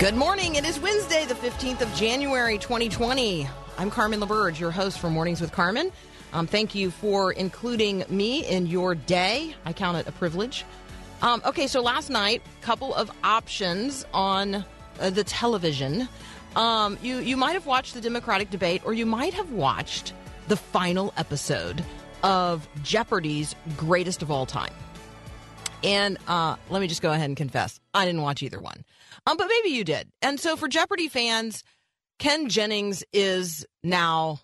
Good morning. It is Wednesday, the 15th of January, 2020. I'm Carmen LaBerge, your host for Mornings with Carmen. Um, thank you for including me in your day. I count it a privilege. Um, okay, so last night, couple of options on uh, the television. Um, you you might have watched the Democratic debate, or you might have watched the final episode of Jeopardy's Greatest of All Time. And uh, let me just go ahead and confess, I didn't watch either one. Um, but maybe you did. And so for Jeopardy fans, Ken Jennings is now,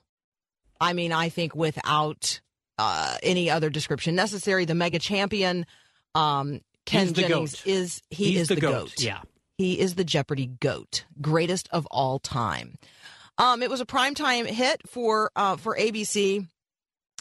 I mean, I think without uh, any other description necessary, the mega champion. Um, Ken Jennings goat. is he He's is the the, goat, goat. yeah. he is the Jeopardy goat, greatest of all time. Um, it was a primetime hit for uh, for ABC.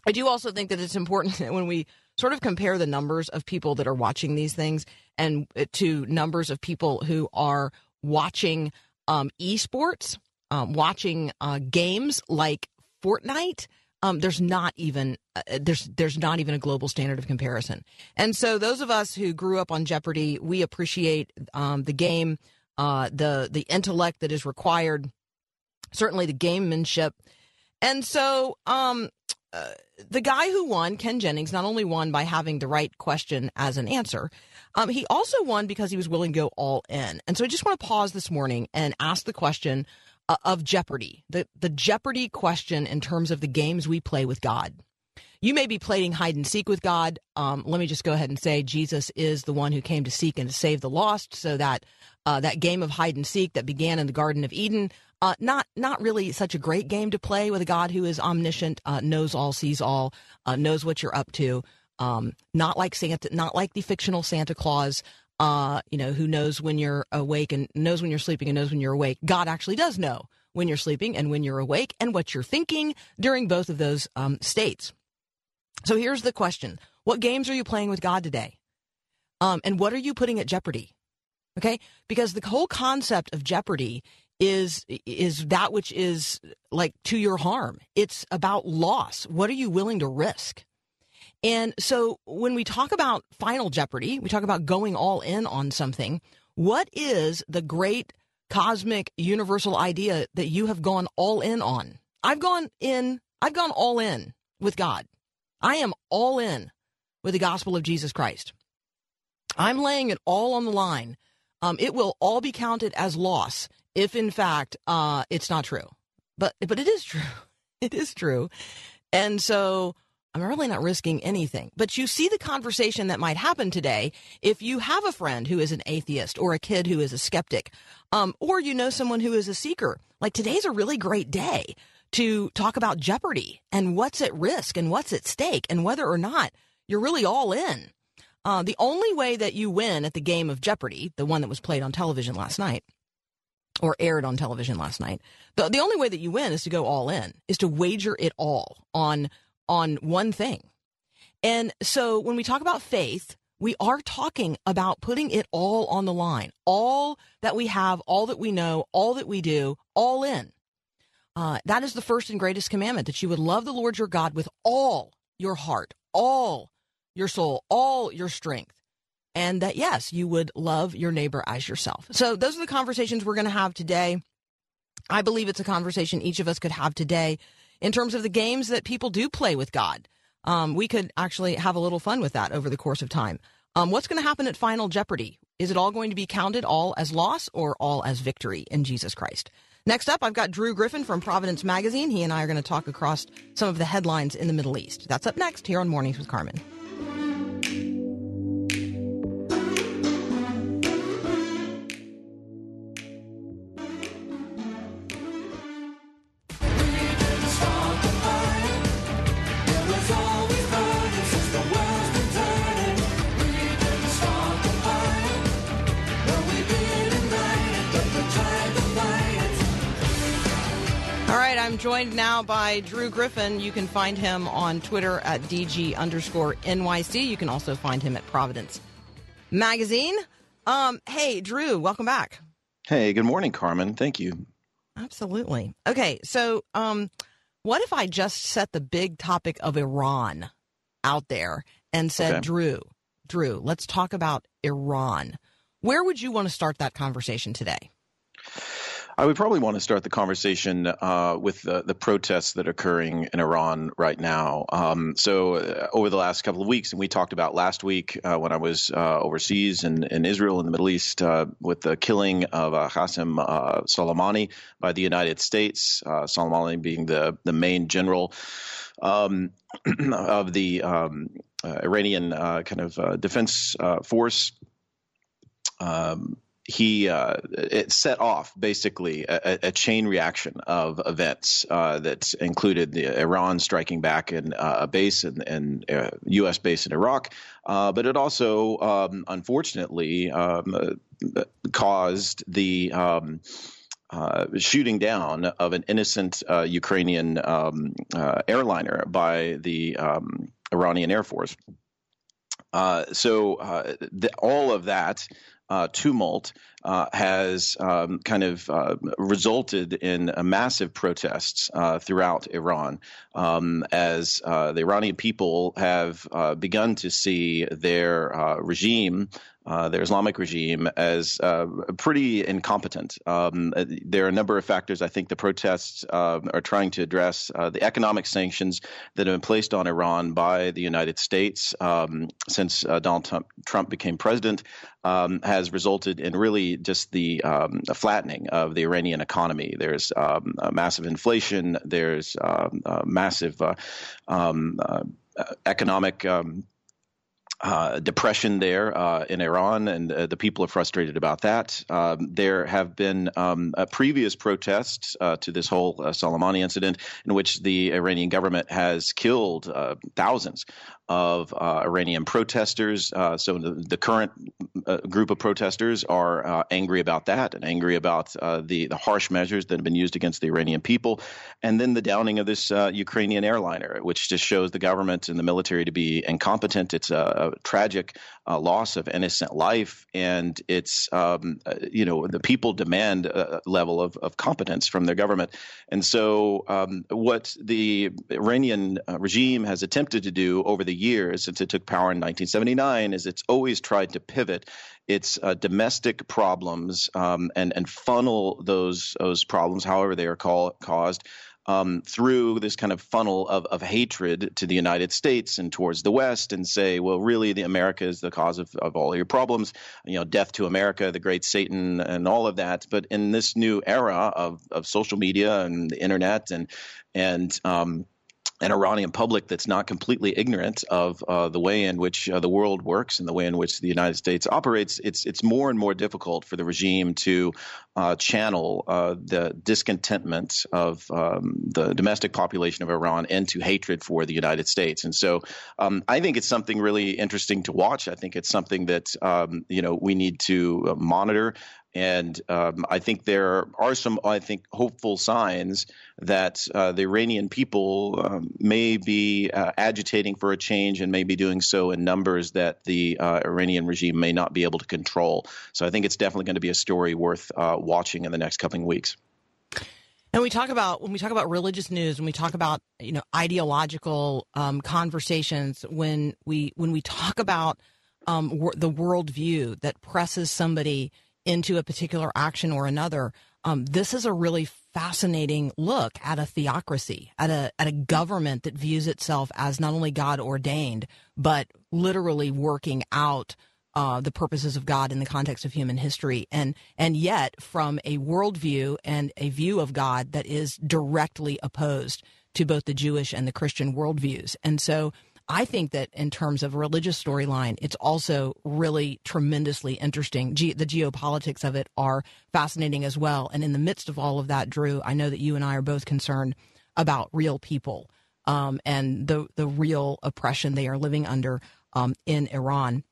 I do also think that it's important that when we sort of compare the numbers of people that are watching these things and uh, to numbers of people who are watching um, esports, um, watching uh, games like Fortnite. Um, there's not even uh, there's there's not even a global standard of comparison. And so those of us who grew up on Jeopardy, we appreciate um, the game, uh, the the intellect that is required, certainly the gamemanship. And so um, uh, the guy who won, Ken Jennings, not only won by having the right question as an answer, um, he also won because he was willing to go all in. And so I just want to pause this morning and ask the question uh, of Jeopardy, the, the Jeopardy question in terms of the games we play with God. You may be playing hide and seek with God. Um, let me just go ahead and say Jesus is the one who came to seek and to save the lost. So that uh, that game of hide and seek that began in the Garden of Eden, uh, not not really such a great game to play with a God who is omniscient, uh, knows all, sees all, uh, knows what you're up to. Um, not like Santa, not like the fictional Santa Claus. Uh, you know, who knows when you're awake and knows when you're sleeping and knows when you're awake. God actually does know when you're sleeping and when you're awake and what you're thinking during both of those um, states. So here's the question What games are you playing with God today? Um, and what are you putting at jeopardy? Okay, because the whole concept of jeopardy is is that which is like to your harm. It's about loss. What are you willing to risk? And so when we talk about final jeopardy, we talk about going all in on something. What is the great cosmic universal idea that you have gone all in on? I've gone in, I've gone all in with God. I am all in with the gospel of Jesus Christ. I'm laying it all on the line. Um, it will all be counted as loss if, in fact, uh, it's not true. But but it is true. It is true. And so I'm really not risking anything. But you see the conversation that might happen today if you have a friend who is an atheist or a kid who is a skeptic, um, or you know someone who is a seeker. Like today's a really great day to talk about jeopardy and what's at risk and what's at stake and whether or not you're really all in. Uh, the only way that you win at the game of Jeopardy, the one that was played on television last night, or aired on television last night, the, the only way that you win is to go all in, is to wager it all on on one thing. And so when we talk about faith, we are talking about putting it all on the line, all that we have, all that we know, all that we do, all in. Uh, that is the first and greatest commandment that you would love the Lord your God with all your heart, all your soul, all your strength. And that, yes, you would love your neighbor as yourself. So, those are the conversations we're going to have today. I believe it's a conversation each of us could have today in terms of the games that people do play with God. Um, we could actually have a little fun with that over the course of time. Um, what's going to happen at Final Jeopardy? Is it all going to be counted all as loss or all as victory in Jesus Christ? Next up, I've got Drew Griffin from Providence Magazine. He and I are going to talk across some of the headlines in the Middle East. That's up next here on Mornings with Carmen. Joined now by Drew Griffin. You can find him on Twitter at DG underscore NYC. You can also find him at Providence Magazine. Um, hey, Drew, welcome back. Hey, good morning, Carmen. Thank you. Absolutely. Okay, so um, what if I just set the big topic of Iran out there and said, okay. Drew, Drew, let's talk about Iran. Where would you want to start that conversation today? I would probably want to start the conversation uh, with the, the, protests that are occurring in Iran right now. Um, so, uh, over the last couple of weeks, and we talked about last week uh, when I was uh, overseas in, in, Israel in the Middle East uh, with the killing of uh, Qasem Soleimani by the United States, Soleimani being the, the main general. Um, of the um, Iranian kind of defense force. Um, he uh, it set off basically a, a, chain reaction of events uh, that included the Iran striking back in uh, a base in, in U.S. Uh, base in Iraq, uh, but it also um, unfortunately um, caused the um, uh, shooting down of an innocent Ukrainian um, airliner by the um, Iranian Air Force. so the, all of that uh, tumult uh, has um, kind of uh, resulted in massive protests uh, throughout Iran um, as uh, the Iranian people have uh, begun to see their regime uh, their Islamic regime as uh, pretty incompetent. Um, there are a number of factors I think the protests uh, are trying to address. The economic sanctions that have been placed on Iran by the United States um, since Donald Trump, Trump, became president um, has resulted in really just the um, flattening of the Iranian economy. There's um, massive inflation, there's um, massive um, economic uh, depression there uh, in Iran, and uh, the people are frustrated about that. Um, there have been um, previous protests uh, to this whole uh, Soleimani incident, in which the Iranian government has killed uh, thousands of uh, Iranian protesters. Uh, so the, the current uh, group of protesters are uh, angry about that and angry about uh, the the harsh measures that have been used against the Iranian people, and then the downing of this uh, Ukrainian airliner, which just shows the government and the military to be incompetent. It's a, a tragic loss of innocent life, and it's um, you know the people demand a level of, of competence from their government, and so um, what the Iranian regime has attempted to do over the years since it took power in 1979 is it's always tried to pivot its uh, domestic problems um, and and funnel those those problems, however they are call, caused. Um, through this kind of funnel of, of hatred to the United States and towards the West, and say, well, really, the America is the cause of, of all your problems. You know, death to America, the great Satan, and all of that. But in this new era of, of social media and the internet and and um, an Iranian public that's not completely ignorant of uh, the way in which uh, the world works and the way in which the United States operates, it's it's more and more difficult for the regime to uh, channel uh, the discontentment of um, the domestic population of Iran into hatred for the United States. And so, um, I think it's something really interesting to watch. I think it's something that um, you know we need to uh, monitor. And um, I think there are some, I think, hopeful signs that uh, the Iranian people um, may be uh, agitating for a change and may be doing so in numbers that the uh, Iranian regime may not be able to control. So I think it's definitely going to be a story worth uh, watching in the next coming weeks. And we talk about when we talk about religious news, when we talk about you know ideological um, conversations, when we when we talk about um, the worldview that presses somebody into a particular action or another. Um, this is a really fascinating look at a theocracy, at a at a government that views itself as not only God ordained, but literally working out uh, the purposes of God in the context of human history, and and yet from a worldview and a view of God that is directly opposed to both the Jewish and the Christian worldviews, and so I think that in terms of religious storyline, it's also really tremendously interesting. Ge- the geopolitics of it are fascinating as well. And in the midst of all of that, Drew, I know that you and I are both concerned about real people um, and the the real oppression they are living under um, in Iran.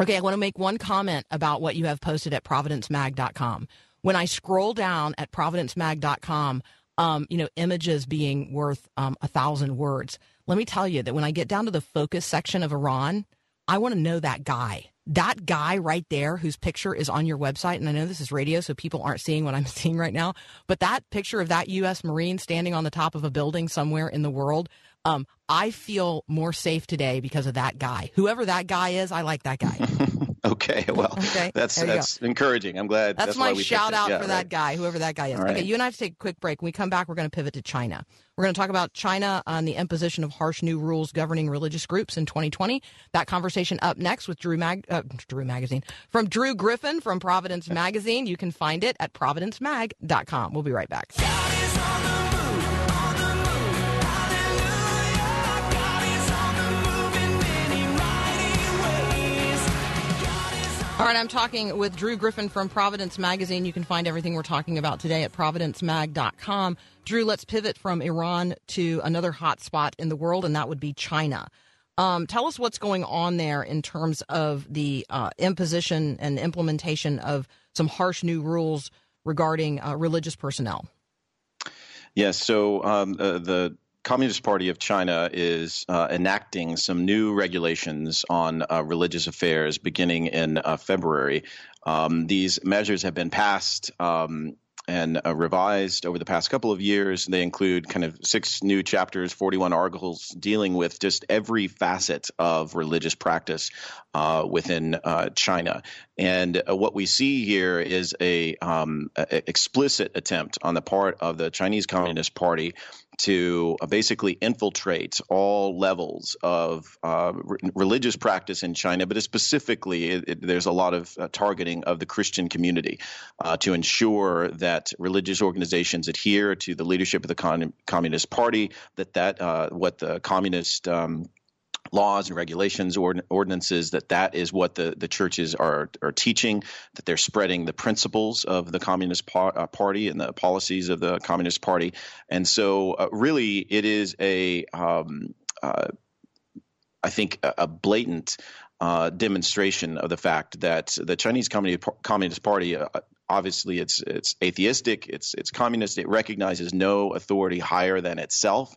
Okay, I want to make one comment about what you have posted at providencemag.com. When I scroll down at providencemag.com, um, you know, images being worth um, a thousand words. Let me tell you that when I get down to the focus section of Iran, I want to know that guy. That guy right there whose picture is on your website, and I know this is radio, so people aren't seeing what I'm seeing right now, but that picture of that U.S. Marine standing on the top of a building somewhere in the world, um, I feel more safe today because of that guy. Whoever that guy is, I like that guy. Okay, well, okay, that's that's go. encouraging. I'm glad. That's, that's my shout out yeah, for right. that guy, whoever that guy is. Right. Okay, you and I have to take a quick break. When we come back, we're going to pivot to China. We're going to talk about China on the imposition of harsh new rules governing religious groups in 2020. That conversation up next with Drew Mag, uh, Drew Magazine from Drew Griffin from Providence Magazine. You can find it at providencemag.com. We'll be right back. All right, I'm talking with Drew Griffin from Providence Magazine. You can find everything we're talking about today at providencemag.com. Drew, let's pivot from Iran to another hot spot in the world, and that would be China. Um, tell us what's going on there in terms of the uh, imposition and implementation of some harsh new rules regarding uh, religious personnel. Yes, so um, uh, the Communist Party of China is uh, enacting some new regulations on uh, religious affairs beginning in uh, February. Um, these measures have been passed um, and uh, revised over the past couple of years. They include kind of six new chapters, 41 articles dealing with just every facet of religious practice uh, within uh, China. And what we see here is a, um, a, explicit attempt on the part of the Chinese Communist Party to uh, basically infiltrate all levels of uh, re- religious practice in China, but specifically, it, it, there's a lot of uh, targeting of the Christian community uh, to ensure that religious organizations adhere to the leadership of the Con- Communist Party, that that uh, what the communist um, laws and regulations, ord- ordinances, that that is what the, the churches are, are teaching, that they're spreading the principles of the Communist uh, Party and the policies of the Communist Party. And so, uh, really, it is a, um, uh, I think, a, a blatant uh, demonstration of the fact that the Chinese Communist Party uh, obviously it's it's atheistic, it's it's communist. It recognizes no authority higher than itself.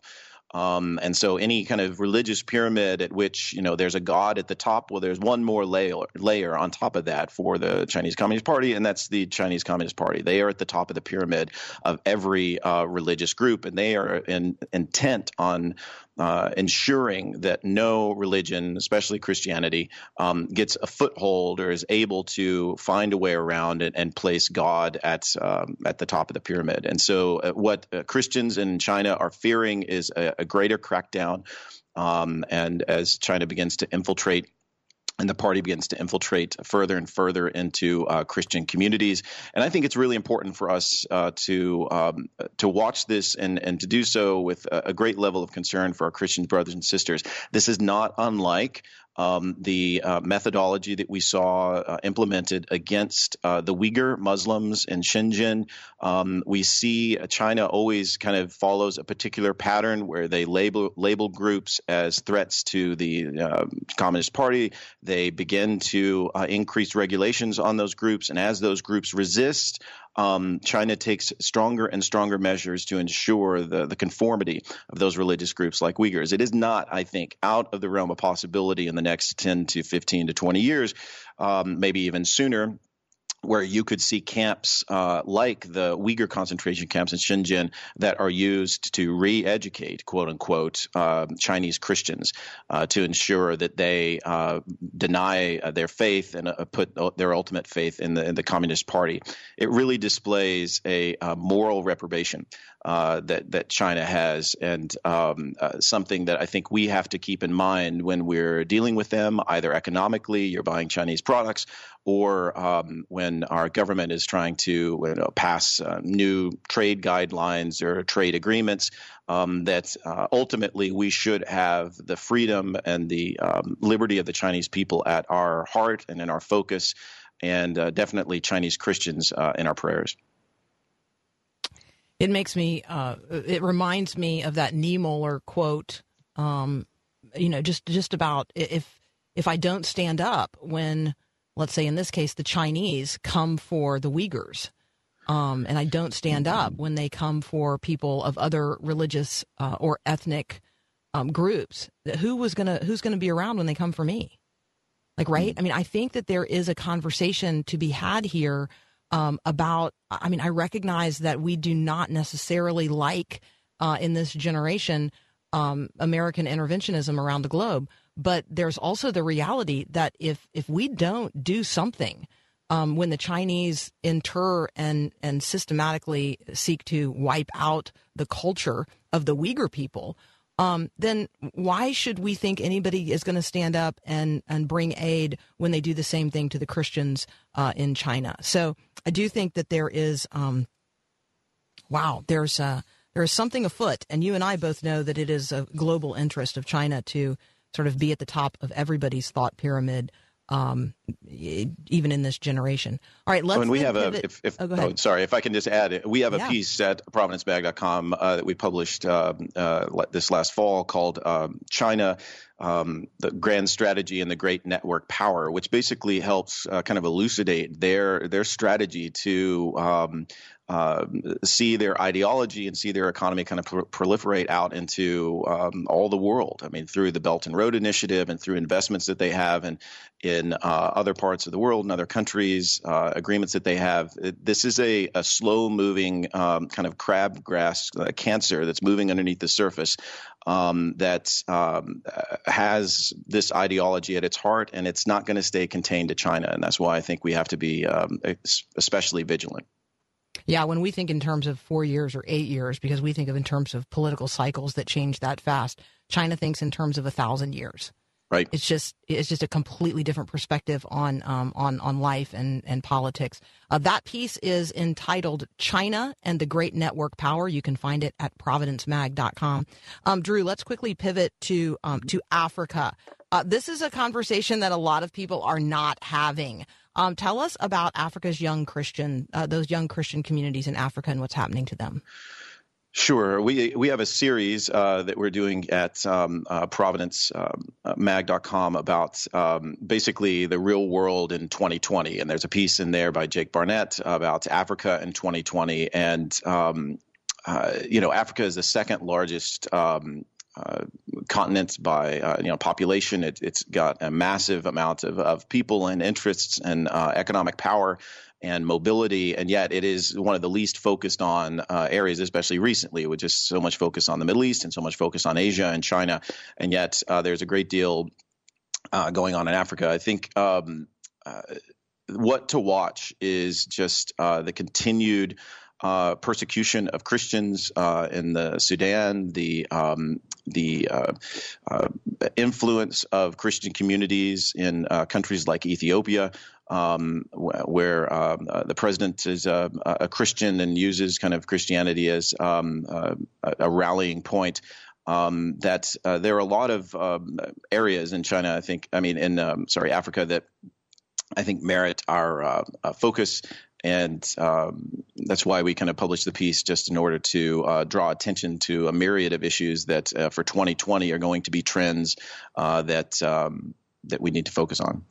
Um, and so any kind of religious pyramid at which you know there's a god at the top, well, there's one more layer layer on top of that for the Chinese Communist Party, and that's the Chinese Communist Party. They are at the top of the pyramid of every uh, religious group, and they are in, intent on uh, ensuring that no religion, especially Christianity, um, gets a foothold or is able to find a way around and, and place God at um, at the top of the pyramid. And so, uh, what uh, Christians in China are fearing is a, a greater crackdown. Um, and as China begins to infiltrate and the party begins to infiltrate further and further into uh, Christian communities. And I think it's really important for us uh, to um, to watch this and and to do so with a, a, great level of concern for our Christian brothers and sisters. This is not unlike um, the uh, methodology that we saw uh, implemented against uh, the Uyghur Muslims in Xinjiang. Um, we see China always kind of follows a particular pattern where they label label groups as threats to the uh, Communist Party. They begin to uh, increase regulations on those groups, and as those groups resist, um, China takes stronger and stronger measures to ensure the, the conformity of those religious groups like Uyghurs. It is not, I think, out of the realm of possibility in the next 10 to 15 to 20 years, um, maybe even sooner, where you could see camps uh, like the Uyghur concentration camps in Xinjiang that are used to re-educate, quote unquote, uh, Chinese Christians uh, to ensure that they uh, deny uh, their faith and uh, put their ultimate faith in the, in the Communist Party. It really displays a, a moral reprobation that that China has, and um, something that I think we have to keep in mind when we're dealing with them, either economically, you're buying Chinese products, or um, when our government is trying to you know, pass uh, new trade guidelines or trade agreements. Um, that uh, ultimately we should have the freedom and the um, liberty of the Chinese people at our heart and in our focus, and uh, definitely Chinese Christians in our prayers. It makes me, uh, it reminds me of that Niemöller quote. Um, you know, just just about if if I don't stand up when, let's say in this case, the Chinese come for the Uyghurs, Um, and I don't stand up when they come for people of other religious uh, or ethnic um, groups. Who was gonna Who's gonna be around when they come for me? Like, right? Mm-hmm. I mean, I think that there is a conversation to be had here um, about. I mean, I recognize that we do not necessarily like uh, in this generation um, American interventionism around the globe, but there's also the reality that if if we don't do something um, when the Chinese inter and and systematically seek to wipe out the culture of the Uyghur people, um, then why should we think anybody is going to stand up and and bring aid when they do the same thing to the Christians uh, in China? So I do think that there is, um, wow, there's uh, there is something afoot, and you and I both know that it is a global interest of China to sort of be at the top of everybody's thought pyramid um, even in this generation. All right, let's. Oh, and we have a. If, if, oh, oh, sorry, if I can just add, we have a yeah. piece at providencemag.com uh, that we published uh, uh, this last fall called um, China. Um, the grand strategy and the great network power, which basically helps uh, kind of elucidate their their strategy to um, uh, see their ideology and see their economy kind of proliferate out into um, all the world. I mean, through the Belt and Road Initiative and through investments that they have in in uh, other parts of the world and other countries, uh, agreements that they have. This is a, a slow moving um, kind of crabgrass uh, cancer that's moving underneath the surface. Um, that um, has this ideology at its heart, and it's not going to stay contained to China. And that's why I think we have to be um, especially vigilant. Yeah, when we think in terms of four years or eight years, because we think of in terms of political cycles that change that fast, China thinks in terms of a thousand years. Right. It's just it's just a completely different perspective on um, on on life and and politics. Uh, that piece is entitled "China and the Great Network Power." You can find it at providencemag.com. Um, Drew, let's quickly pivot to um, to Africa. Uh, this is a conversation that a lot of people are not having. Um, tell us about Africa's young Christian, uh, those young Christian communities in Africa, and what's happening to them. Sure. We we have a series uh, that we're doing at um, uh, providencemag.com um, about um, basically the real world in 2020. And there's a piece in there by Jake Barnett about Africa in 2020. And, um, uh, you know, Africa is the second largest um, uh, continent by uh, you know population. It, has got a massive amount of, of people and interests and uh, economic power and mobility, and yet it is one of the least focused on uh, areas, especially recently, with just so much focus on the Middle East and so much focus on Asia and China, and yet uh, there's a great deal uh, going on in Africa. I think. Um, what to watch is just the continued uh, persecution of Christians uh, in the Sudan, the um, the uh, uh influence of Christian communities in uh, countries like Ethiopia, um, where um, uh, the president is a, a, Christian and uses kind of Christianity as um, a rallying point. Um, that there are a lot of um, areas in China, I think, I mean, in um, sorry, Africa that I think merit our uh, uh, focus and um, that's why we kind of published the piece just in order to uh, draw attention to a myriad of issues that uh, for 2020 are going to be trends uh, that um, that we need to focus on.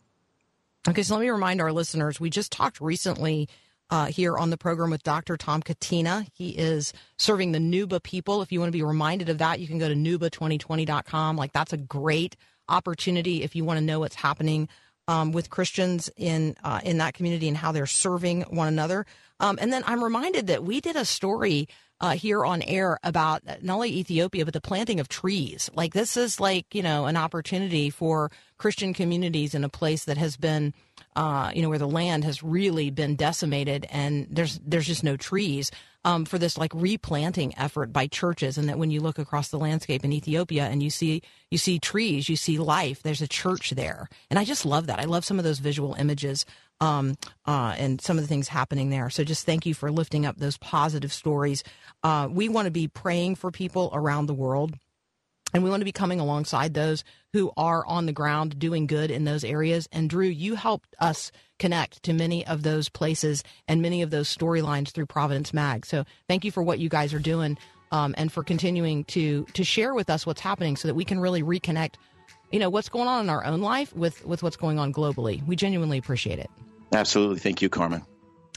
Okay, so let me remind our listeners: we just talked recently. Uh, here on the program with Dr. Tom Catena. He is serving the Nuba people. If you want to be reminded of that, you can go to nuba2020.com. Like, that's a great opportunity if you want to know what's happening um, with Christians in uh, in that community and how they're serving one another. Um, and then I'm reminded that we did a story uh, here on air about not only Ethiopia but the planting of trees. Like this is like you know an opportunity for Christian communities in a place that has been uh, you know, where the land has really been decimated and there's there's just no trees. Um, for this like replanting effort by churches, and that when you look across the landscape in Ethiopia and you see you see trees, you see life. There's a church there, and I just love that. I love some of those visual images um, uh, and some of the things happening there. So just thank you for lifting up those positive stories. Uh, we want to be praying for people around the world. And we want to be coming alongside those who are on the ground doing good in those areas. And Drew, you helped us connect to many of those places and many of those storylines through Providence Mag. So thank you for what you guys are doing um, and for continuing to to share with us what's happening so that we can really reconnect, you know, what's going on in our own life with with what's going on globally. We genuinely appreciate it. Absolutely. Thank you, Carmen.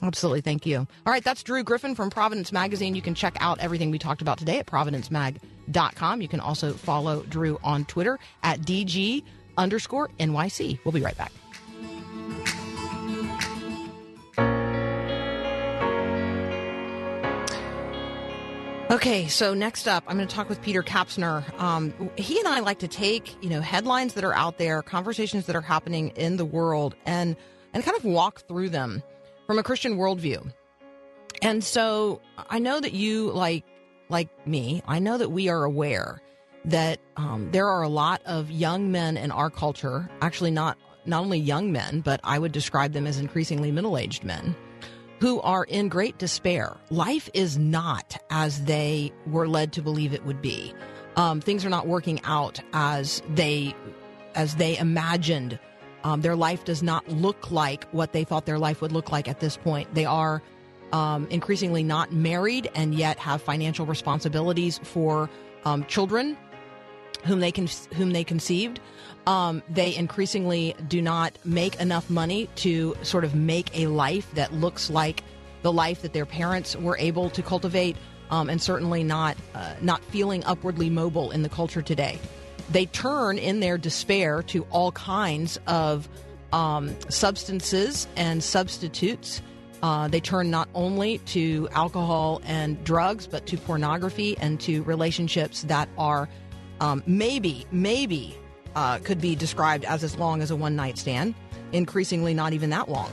Absolutely. Thank you. All right. That's Drew Griffin from Providence Magazine. You can check out everything we talked about today at providencemag.com. You can also follow Drew on Twitter at DG underscore NYC. We'll be right back. Okay, so next up, I'm going to talk with Peter Kapsner. Um, he and I like to take, you know, headlines that are out there, conversations that are happening in the world, and and kind of walk through them from a Christian worldview. And so I know that you, like like me, I know that we are aware that um, there are a lot of young men in our culture. Actually, not not only young men, but I would describe them as increasingly middle aged men who are in great despair. Life is not as they were led to believe it would be. Um, things are not working out as they as they imagined. Um, their life does not look like what they thought their life would look like at this point. They are um, increasingly not married and yet have financial responsibilities for um, children whom they can whom they conceived. Um, they increasingly do not make enough money to sort of make a life that looks like the life that their parents were able to cultivate, um, and certainly not uh, not feeling upwardly mobile in the culture today. They turn in their despair to all kinds of um, substances and substitutes. Uh, they turn not only to alcohol and drugs, but to pornography and to relationships that are um, maybe, maybe uh, could be described as as long as a one night stand, increasingly not even that long.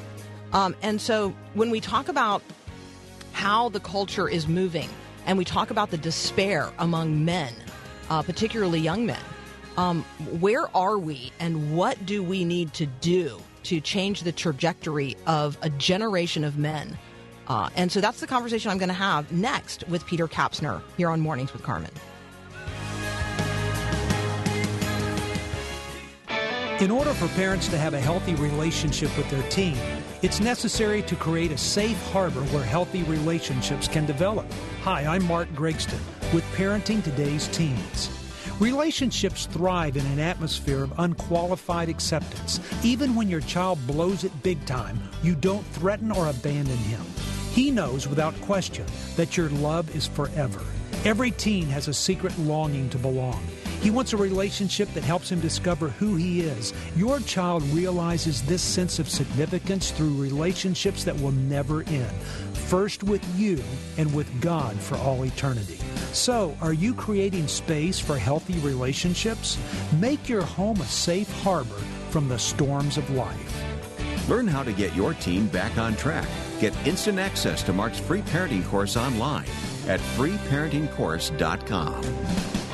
Um, and so when we talk about how the culture is moving and we talk about the despair among men, uh, particularly young men, um, where are we and what do we need to do to change the trajectory of a generation of men? Uh, and so that's the conversation I'm going to have next with Peter Kapsner here on Mornings with Carmen. In order for parents to have a healthy relationship with their teen, it's necessary to create a safe harbor where healthy relationships can develop. Hi, I'm Mark Gregston with Parenting Today's Teens. Relationships thrive in an atmosphere of unqualified acceptance. Even when your child blows it big time, you don't threaten or abandon him. He knows without question that your love is forever. Every teen has a secret longing to belong. He wants a relationship that helps him discover who he is. Your child realizes this sense of significance through relationships that will never end. First with you and with God for all eternity. So, are you creating space for healthy relationships? Make your home a safe harbor from the storms of life. Learn how to get your team back on track. Get instant access to Mark's free parenting course online at freeparentingcourse.com.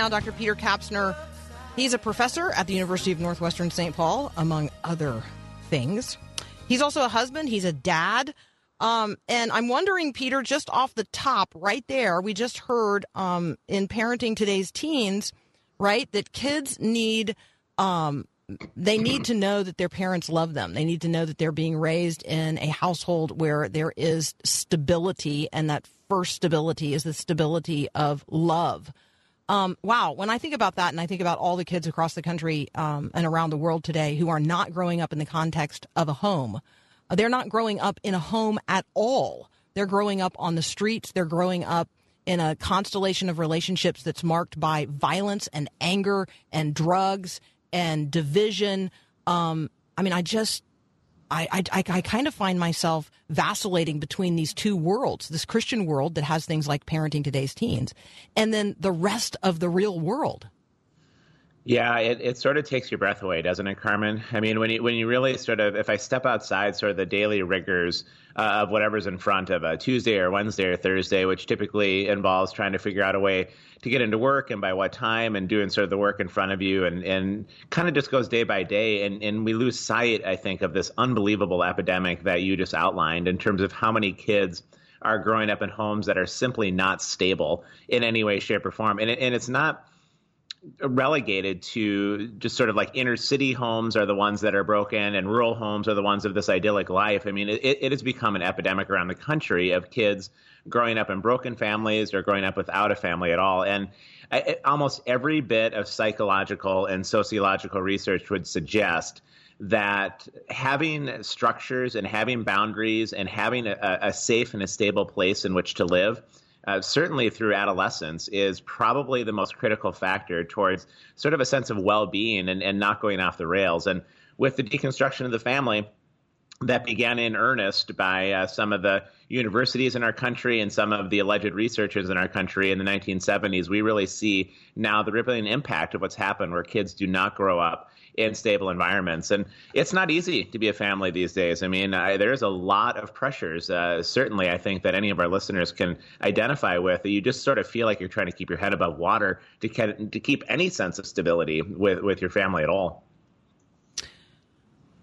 now, Dr. Peter Kapsner. He's a professor at the University of Northwestern St. Paul, among other things. He's also a husband, he's a dad. Um, and I'm wondering, Peter, just off the top, right there, we just heard um, in Parenting Today's Teens, right, that kids need. Um, they need to know that their parents love them. They need to know that they're being raised in a household where there is stability, and that first stability is the stability of love. Um, wow, when I think about that and I think about all the kids across the country um, and around the world today who are not growing up in the context of a home, uh, they're not growing up in a home at all. They're growing up on the streets. They're growing up in a constellation of relationships that's marked by violence and anger and drugs and division. Um, I mean, I just I, I, I kind of find myself vacillating between these two worlds this Christian world that has things like parenting today's teens, and then the rest of the real world. Yeah, it, it sort of takes your breath away, doesn't it, Carmen? I mean, when you when you really sort of, if I step outside sort of the daily rigors uh, of whatever's in front of a Tuesday or Wednesday or Thursday, which typically involves trying to figure out a way to get into work and by what time and doing sort of the work in front of you and, and kind of just goes day by day. And, and we lose sight, I think, of this unbelievable epidemic that you just outlined in terms of how many kids are growing up in homes that are simply not stable in any way, shape, or form. And, it, and it's not relegated to just sort of like inner city homes are the ones that are broken and rural homes are the ones of this idyllic life. I mean, it, it has become an epidemic around the country of kids growing up in broken families or growing up without a family at all. And I, almost every bit of psychological and sociological research would suggest that having structures and having boundaries and having a, a safe and a stable place in which to live uh, certainly through adolescence, is probably the most critical factor towards sort of a sense of well being and, and not going off the rails. And with the deconstruction of the family, that began in earnest by uh, some of the universities in our country and some of the alleged researchers in our country in the 1970s, we really see now the rippling impact of what's happened where kids do not grow up in stable environments. And it's not easy to be a family these days. I mean, I, there's a lot of pressures. Uh, certainly, I think that any of our listeners can identify with. You just sort of feel like you're trying to keep your head above water to, to keep any sense of stability with, with your family at all.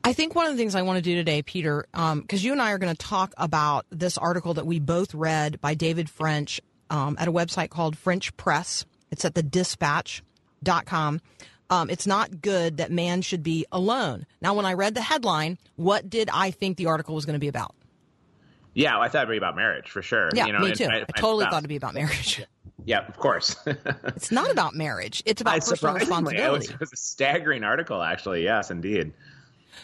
I think one of the things I want to do today, Peter, because um, you and I are going to talk about this article that we both read by David French um, at a website called French Press. It's at the dispatch.com um, it's not good that man should be alone. Now, when I read the headline, what did I think the article was going to be about? Yeah, I thought it'd be about marriage for sure. Yeah, you know, me too. I, I totally thought it'd be about marriage. Yeah, of course. it's not about marriage. It's about I personal responsibility. It was, it was, a staggering article, actually. Yes, indeed.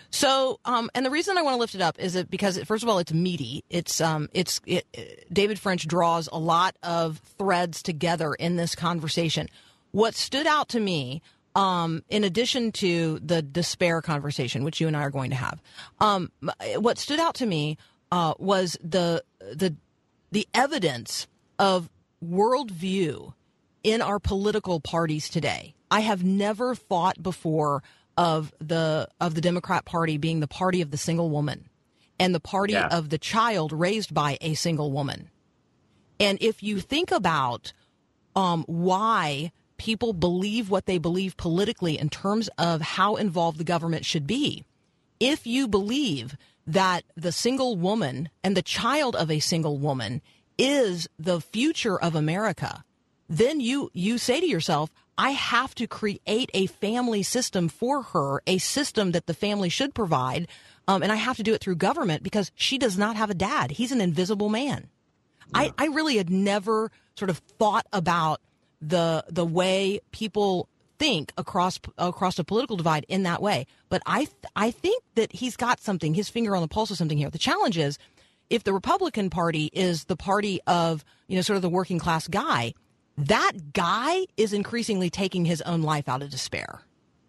So, um, and the reason I want to lift it up is that because first of all, it's meaty. It's um, it's it, David French draws a lot of threads together in this conversation. What stood out to me um, in addition to the despair conversation, which you and I are going to have, um, what stood out to me uh, was the the the evidence of worldview in our political parties today. I have never thought before of the of the Democrat Party being the party of the single woman and the party yeah. of the child raised by a single woman. And if you think about um, why people believe what they believe politically in terms of how involved the government should be. If you believe that the single woman and the child of a single woman is the future of America, then you you say to yourself, I have to create a family system for her, a system that the family should provide, um, and I have to do it through government because she does not have a dad. He's an invisible man. Yeah. I, I really had never sort of thought about the the way people think across across the political divide in that way. But I th- I think that he's got something, his finger on the pulse of something here. The challenge is if the Republican Party is the party of you know sort of the working class guy, that guy is increasingly taking his own life out of despair.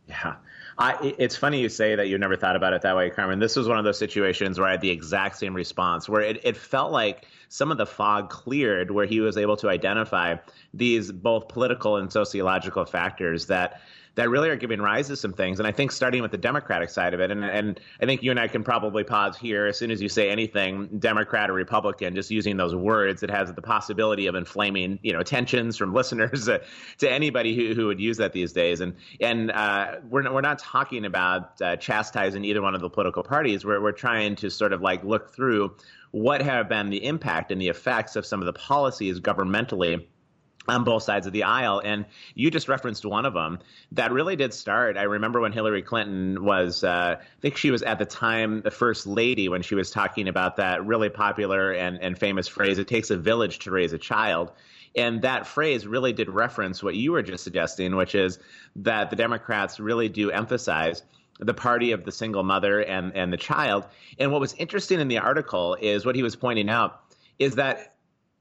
Yeah. I, it's funny you say that you never thought about it that way, Carmen. This was one of those situations where I had the exact same response, where it, it felt like some of the fog cleared, where he was able to identify these both political and sociological factors that that really are giving rise to some things. And I think starting with the Democratic side of it, and, and I think you and I can probably pause here as soon as you say anything, Democrat or Republican, just using those words, it has the possibility of inflaming, you know, tensions from listeners to, to anybody who, who would use that these days. And and uh, we're we're not talking about uh, chastising either one of the political parties. We're we're trying to sort of like look through what have been the impact and the effects of some of the policies governmentally on both sides of the aisle. And you just referenced one of them that really did start. I remember when Hillary Clinton was, uh, I think she was at the time the first lady when she was talking about that really popular and, and famous phrase, it takes a village to raise a child. And that phrase really did reference what you were just suggesting, which is that the Democrats really do emphasize the party of the single mother and, and the child. And what was interesting in the article is what he was pointing out is that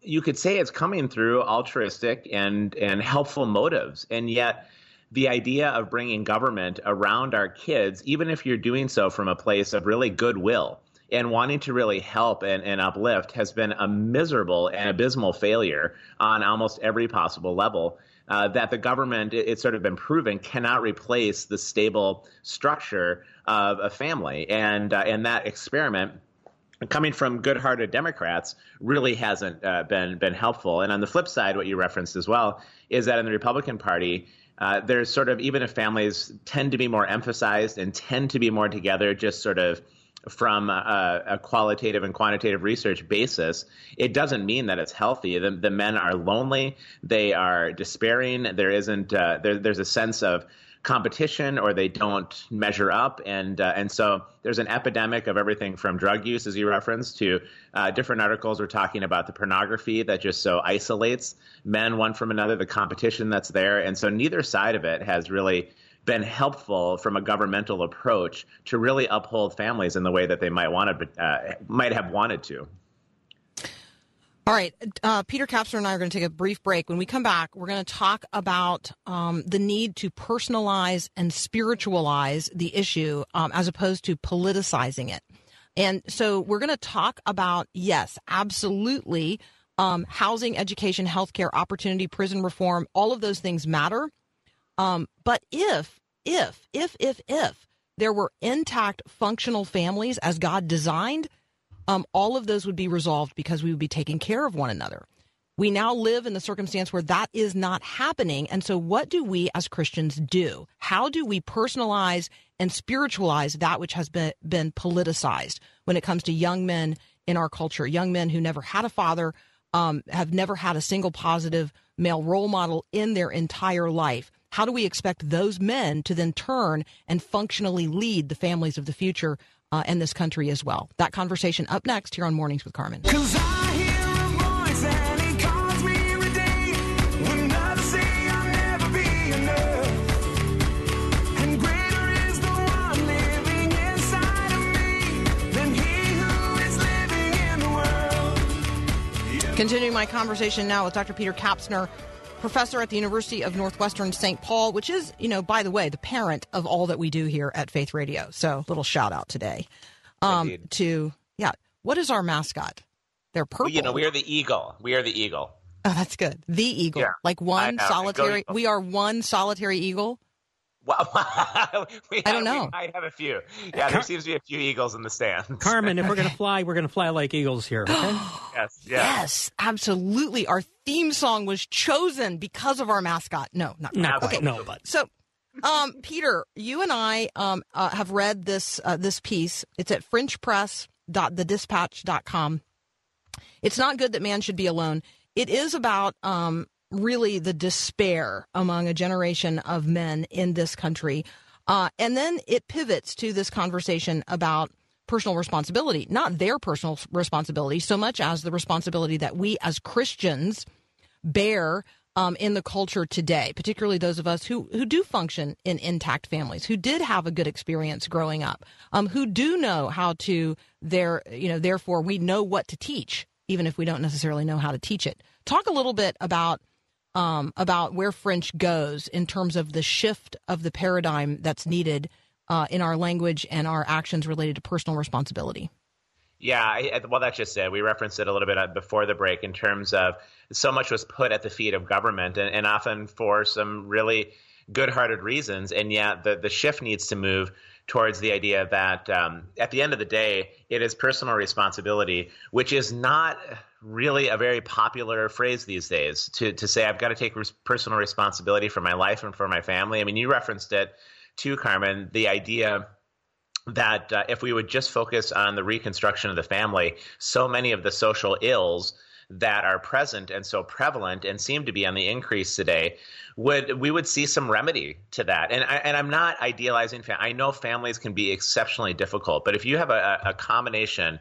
you could say it's coming through altruistic and and helpful motives, and yet the idea of bringing government around our kids, even if you're doing so from a place of really goodwill and wanting to really help and, and uplift, has been a miserable and abysmal failure on almost every possible level. Uh, that the government, it, it's sort of been proven, cannot replace the stable structure of a family, and uh, and that experiment coming from good-hearted Democrats really hasn't uh, been been helpful. And on the flip side, what you referenced as well is that in the Republican Party, uh, there's sort of even if families tend to be more emphasized and tend to be more together, just sort of from a, a, qualitative and quantitative research basis, it doesn't mean that it's healthy. The, the men are lonely, they are despairing. There isn't uh, there, there's a sense of competition or they don't measure up. And uh, and so there's an epidemic of everything from drug use as you referenced to uh, different articles we're talking about the pornography that just so isolates men one from another the competition that's there. And so neither side of it has really been helpful from a governmental approach to really uphold families in the way that they might want to uh, might have wanted to all right. Uh, Peter Kapsner and I are going to take a brief break. When we come back, we're going to talk about um, the need to personalize and spiritualize the issue um, as opposed to politicizing it. And so we're going to talk about, yes, absolutely, um, housing, education, healthcare, opportunity, prison reform, all of those things matter. Um, but if, if, if, if, if there were intact, functional families as God designed – um, all of those would be resolved because we would be taking care of one another. We now live in the circumstance where that is not happening. And so, what do we as Christians do? How do we personalize and spiritualize that which has been, been politicized when it comes to young men in our culture? Young men who never had a father, um, have never had a single positive male role model in their entire life. How do we expect those men to then turn and functionally lead the families of the future uh, and this country as well. That conversation up next here on Mornings with Carmen. Continuing my conversation now with Dr. Peter Kapsner, professor at the University of Northwestern St. Paul, which is, you know, by the way, the parent of all that we do here at Faith Radio. So, little shout out today um, to, yeah, what is our mascot? They're purple. You know, we are the eagle. We are the eagle. Oh, that's good. The eagle. Yeah. Like one solitary. We are one solitary eagle. Well, we have, I don't know. We might have a few. Yeah, there seems to be a few eagles in the stands. Carmen, if we're going to fly, we're going to fly like eagles here. Okay? yes, yes, yes, absolutely. Our theme song was chosen because of our mascot. No, not not okay. No, but so. Um, Peter, you and I um, uh, have read this uh, this piece. It's at FrenchPress.thedispatch.com. It's not good that man should be alone. It is about um, really the despair among a generation of men in this country. Uh, and then it pivots to this conversation about personal responsibility, not their personal responsibility so much as the responsibility that we as Christians bear um, in the culture today, particularly those of us who, who do function in intact families, who did have a good experience growing up, um, who do know how to, there, you know, therefore we know what to teach, even if we don't necessarily know how to teach it. Talk a little bit about um, about where French goes in terms of the shift of the paradigm that's needed uh, in our language and our actions related to personal responsibility. Yeah, I, well, that's just it. We referenced it a little bit uh, before the break in terms of so much was put at the feet of government, and, and often for some really good-hearted reasons, and yet the the shift needs to move towards the idea that um, at the end of the day, it is personal responsibility, which is not really a very popular phrase these days to, to say I've got to take res- personal responsibility for my life and for my family. I mean, you referenced it too, Carmen, the idea that uh, if we would just focus on the reconstruction of the family, so many of the social ills that are present and so prevalent and seem to be on the increase today would we would see some remedy to that and I, and I'm not idealizing I know families can be exceptionally difficult but if you have a, a combination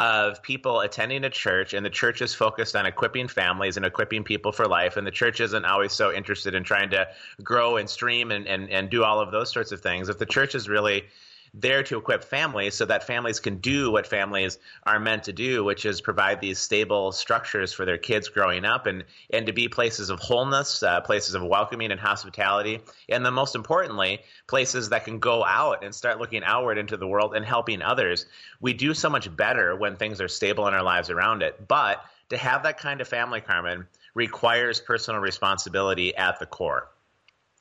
of people attending a church, and the church is focused on equipping families and equipping people for life. And the church isn't always so interested in trying to grow and stream and, and, and do all of those sorts of things. If the church is really there to equip families so that families can do what families are meant to do, which is provide these stable structures for their kids growing up and, and to be places of wholeness, uh, places of welcoming and hospitality. And then, most importantly, places that can go out and start looking outward into the world and helping others. We do so much better when things are stable in our lives around it. But to have that kind of family, Carmen, requires personal responsibility at the core.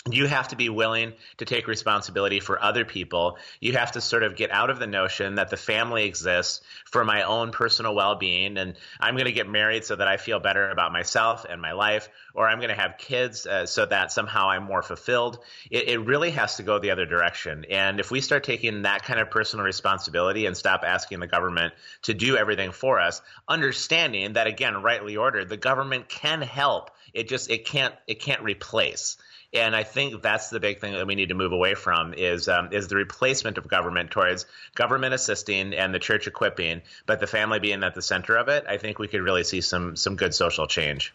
You have to be willing to take responsibility for other people. You have to sort of get out of the notion that the family exists for my own personal well being and I'm going to get married so that I feel better about myself and my life, or I'm going to have kids uh, so that somehow I'm more fulfilled. It, it really has to go the other direction. And if we start taking that kind of personal responsibility and stop asking the government to do everything for us, understanding that, again, rightly ordered, the government can help. It just, it can't, it can't replace. And I think that's the big thing that we need to move away from is um, is the replacement of government towards government assisting and the church equipping, but the family being at the center of it. I think we could really see some some good social change.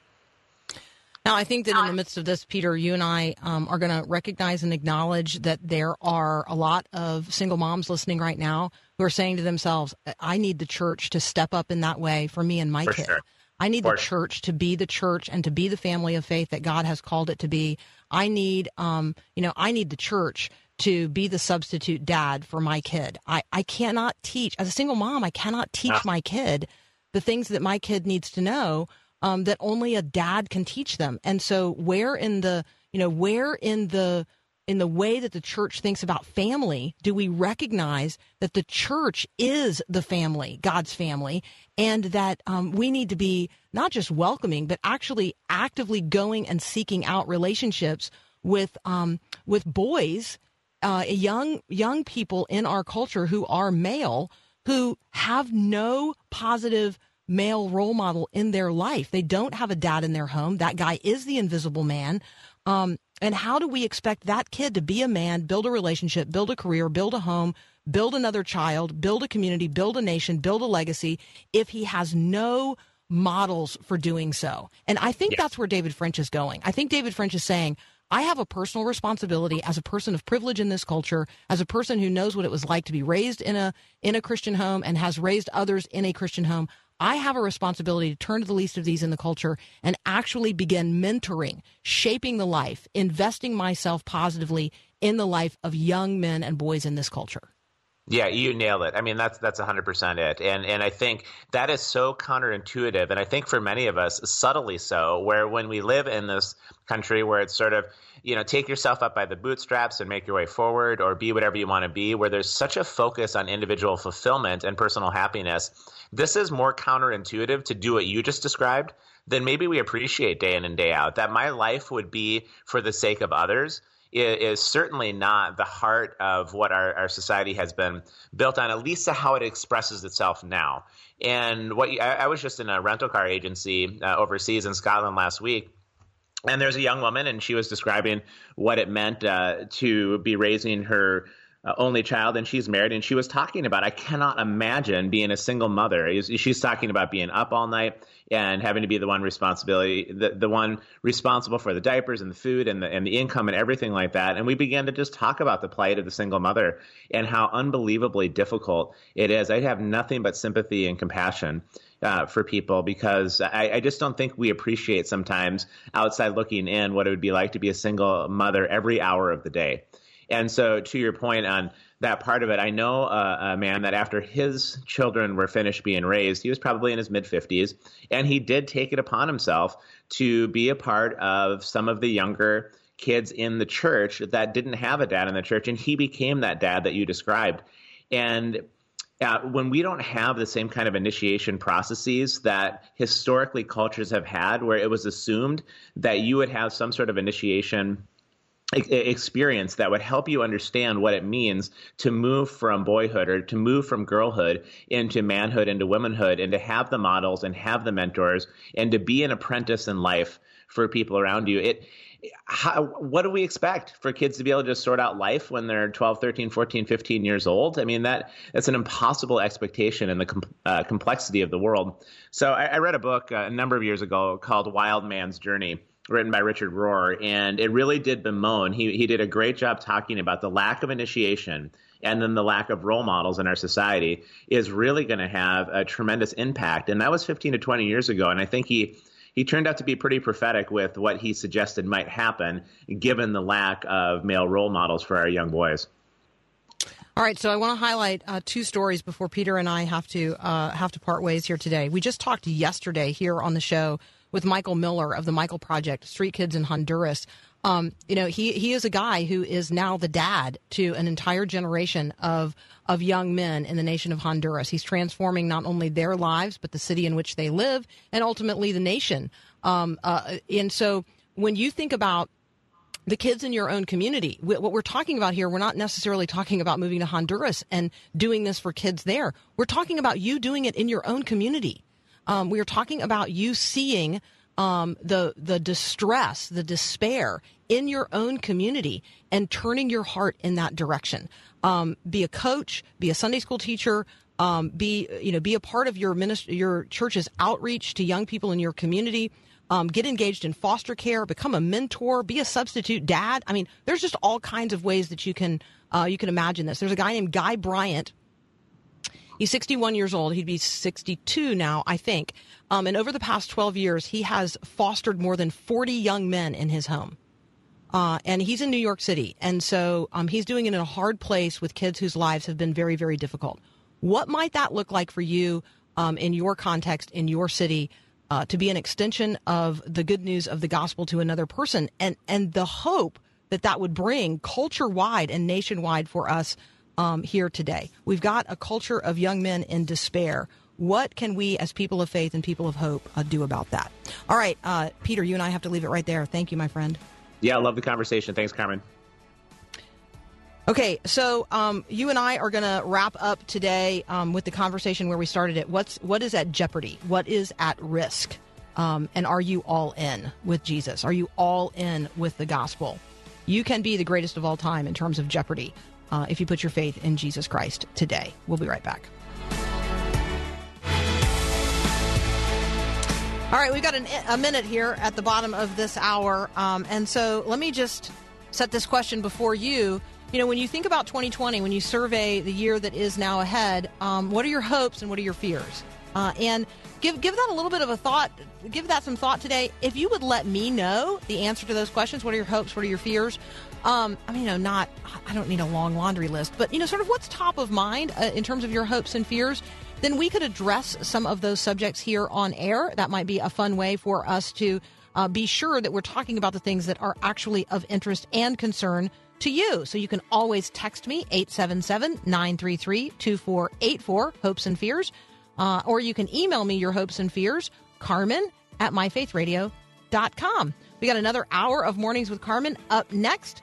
Now, I think that in the midst of this, Peter, you and I um, are going to recognize and acknowledge that there are a lot of single moms listening right now who are saying to themselves, I need the church to step up in that way for me and my For kid. sure. I need For the sure. church to be the church and to be the family of faith that God has called it to be. I need, um, you know, I need the church to be the substitute dad for my kid. I, I cannot teach, as a single mom, I cannot teach Ah. my kid the things that my kid needs to know um, that only a dad can teach them. And so, where in the, you know, where in the, in the way that the church thinks about family, do we recognize that the church is the family, God's family, and that um, we need to be not just welcoming, but actually actively going and seeking out relationships with um, with boys, uh, young young people in our culture who are male who have no positive male role model in their life. They don't have a dad in their home. That guy is the invisible man. Um, and how do we expect that kid to be a man, build a relationship, build a career, build a home, build another child, build a community, build a nation, build a legacy if he has no models for doing so? And I think that's where David French is going. I think David French is saying, I have a personal responsibility as a person of privilege in this culture, as a person who knows what it was like to be raised in a in a Christian home and has raised others in a Christian home. I have a responsibility to turn to the least of these in the culture and actually begin mentoring, shaping the life, investing myself positively in the life of young men and boys in this culture. Yeah, you nailed it. I mean, that's that's 100% it. And and I think that is so counterintuitive and I think for many of us subtly so where when we live in this country where it's sort of, you know, take yourself up by the bootstraps and make your way forward or be whatever you want to be where there's such a focus on individual fulfillment and personal happiness. This is more counterintuitive to do what you just described than maybe we appreciate day in and day out. That my life would be for the sake of others is certainly not the heart of what our, our society has been built on, at least to how it expresses itself now. And what you, I, I was just in a rental car agency uh, overseas in Scotland last week. And there's a young woman, and she was describing what it meant uh, to be raising her uh, only child, and she's married. And she was talking about, I cannot imagine being a single mother. She's talking about being up all night and having to be the one responsibility, the, the one responsible for the diapers and the food and the, and the income and everything like that. And we began to just talk about the plight of the single mother and how unbelievably difficult it is. I have nothing but sympathy and compassion. Uh, for people because I, I just don't think we appreciate sometimes outside looking in what it would be like to be a single mother every hour of the day. And so, to your point on that part of it, I know uh, a man that after his children were finished being raised, he was probably in his mid 50s, and he did take it upon himself to be a part of some of the younger kids in the church that didn't have a dad in the church, and he became that dad that you described. And uh, when we don't have the same kind of initiation processes that historically cultures have had, where it was assumed that you would have some sort of initiation experience that would help you understand what it means to move from boyhood or to move from girlhood into manhood, into womanhood, and to have the models and have the mentors and to be an apprentice in life for people around you. It, how, what do we expect for kids to be able to just sort out life when they're 12, 13, 14, 15 years old? I mean, that that's an impossible expectation in the com- uh, complexity of the world. So I, I read a book uh, a number of years ago called Wild Man's Journey written by Richard Rohr, and it really did bemoan. He he did a great job talking about the lack of initiation and then the lack of role models in our society is really going to have a tremendous impact. And that was 15 to 20 years ago, and I think he he turned out to be pretty prophetic with what he suggested might happen given the lack of male role models for our young boys. All right, so I want to highlight uh, two stories before Peter and I have to uh, have to part ways here today. We just talked yesterday here on the show with Michael Miller of the Micah Project, Street Kids in Honduras. Um, you know, he he is a guy who is now the dad to an entire generation of of young men in the nation of Honduras. He's transforming not only their lives but the city in which they live and ultimately the nation. Um, uh, and so when you think about the kids in your own community. What we're talking about here, we're not necessarily talking about moving to Honduras and doing this for kids there. We're talking about you doing it in your own community. Um, we are talking about you seeing um, the the distress, the despair in your own community, and turning your heart in that direction. Um, be a coach, be a Sunday school teacher, um, be you know be a part of your ministry, your church's outreach to young people in your community. Um, get engaged in foster care, become a mentor, be a substitute dad. I mean, there's just all kinds of ways that you can uh, you can imagine this. There's a guy named Guy Bryant He's 61 years old. He'd be 62 now, I think. Um, and over the past 12 years, he has fostered more than 40 young men in his home. Uh, and he's in New York City. And so um, he's doing it in a hard place with kids whose lives have been very, very difficult. What might that look like for you um, in your context, in your city, uh, to be an extension of the good news of the gospel to another person? And, and the hope that that would bring culture wide and nationwide for us um, here today. We've got a culture of young men in despair. What can we, as people of faith and people of hope, uh, do about that? All right, uh, Peter, you and I have to leave it right there. Thank you, my friend. Yeah, I love the conversation. Thanks, Carmen. Okay, so um, you and I are going to wrap up today um, with the conversation where we started it. What's what is at jeopardy? What is at risk? Um, and are you all in with Jesus? Are you all in with the gospel? You can be the greatest of all time in terms of jeopardy uh, if you put your faith in Jesus Christ today. We'll be right back. All right, we've got an, a minute here at the bottom of this hour. Um, and so let me just set this question before you. You know, when you think about 2020, when you survey the year that is now ahead, um, what are your hopes and what are your fears? Uh, and give give that a little bit of a thought. Give that some thought today. If you would let me know the answer to those questions, what are your hopes? What are your fears? Um, I mean, you know, not, I don't need a long laundry list, but, you know, sort of what's top of mind uh, in terms of your hopes and fears, then we could address some of those subjects here on air. That might be a fun way for us to uh, be sure that we're talking about the things that are actually of interest and concern to you. So you can always text me, 877 933 2484, hopes and fears. Uh, or you can email me your hopes and fears, Carmen at myfaithradio.com. We got another hour of Mornings with Carmen up next.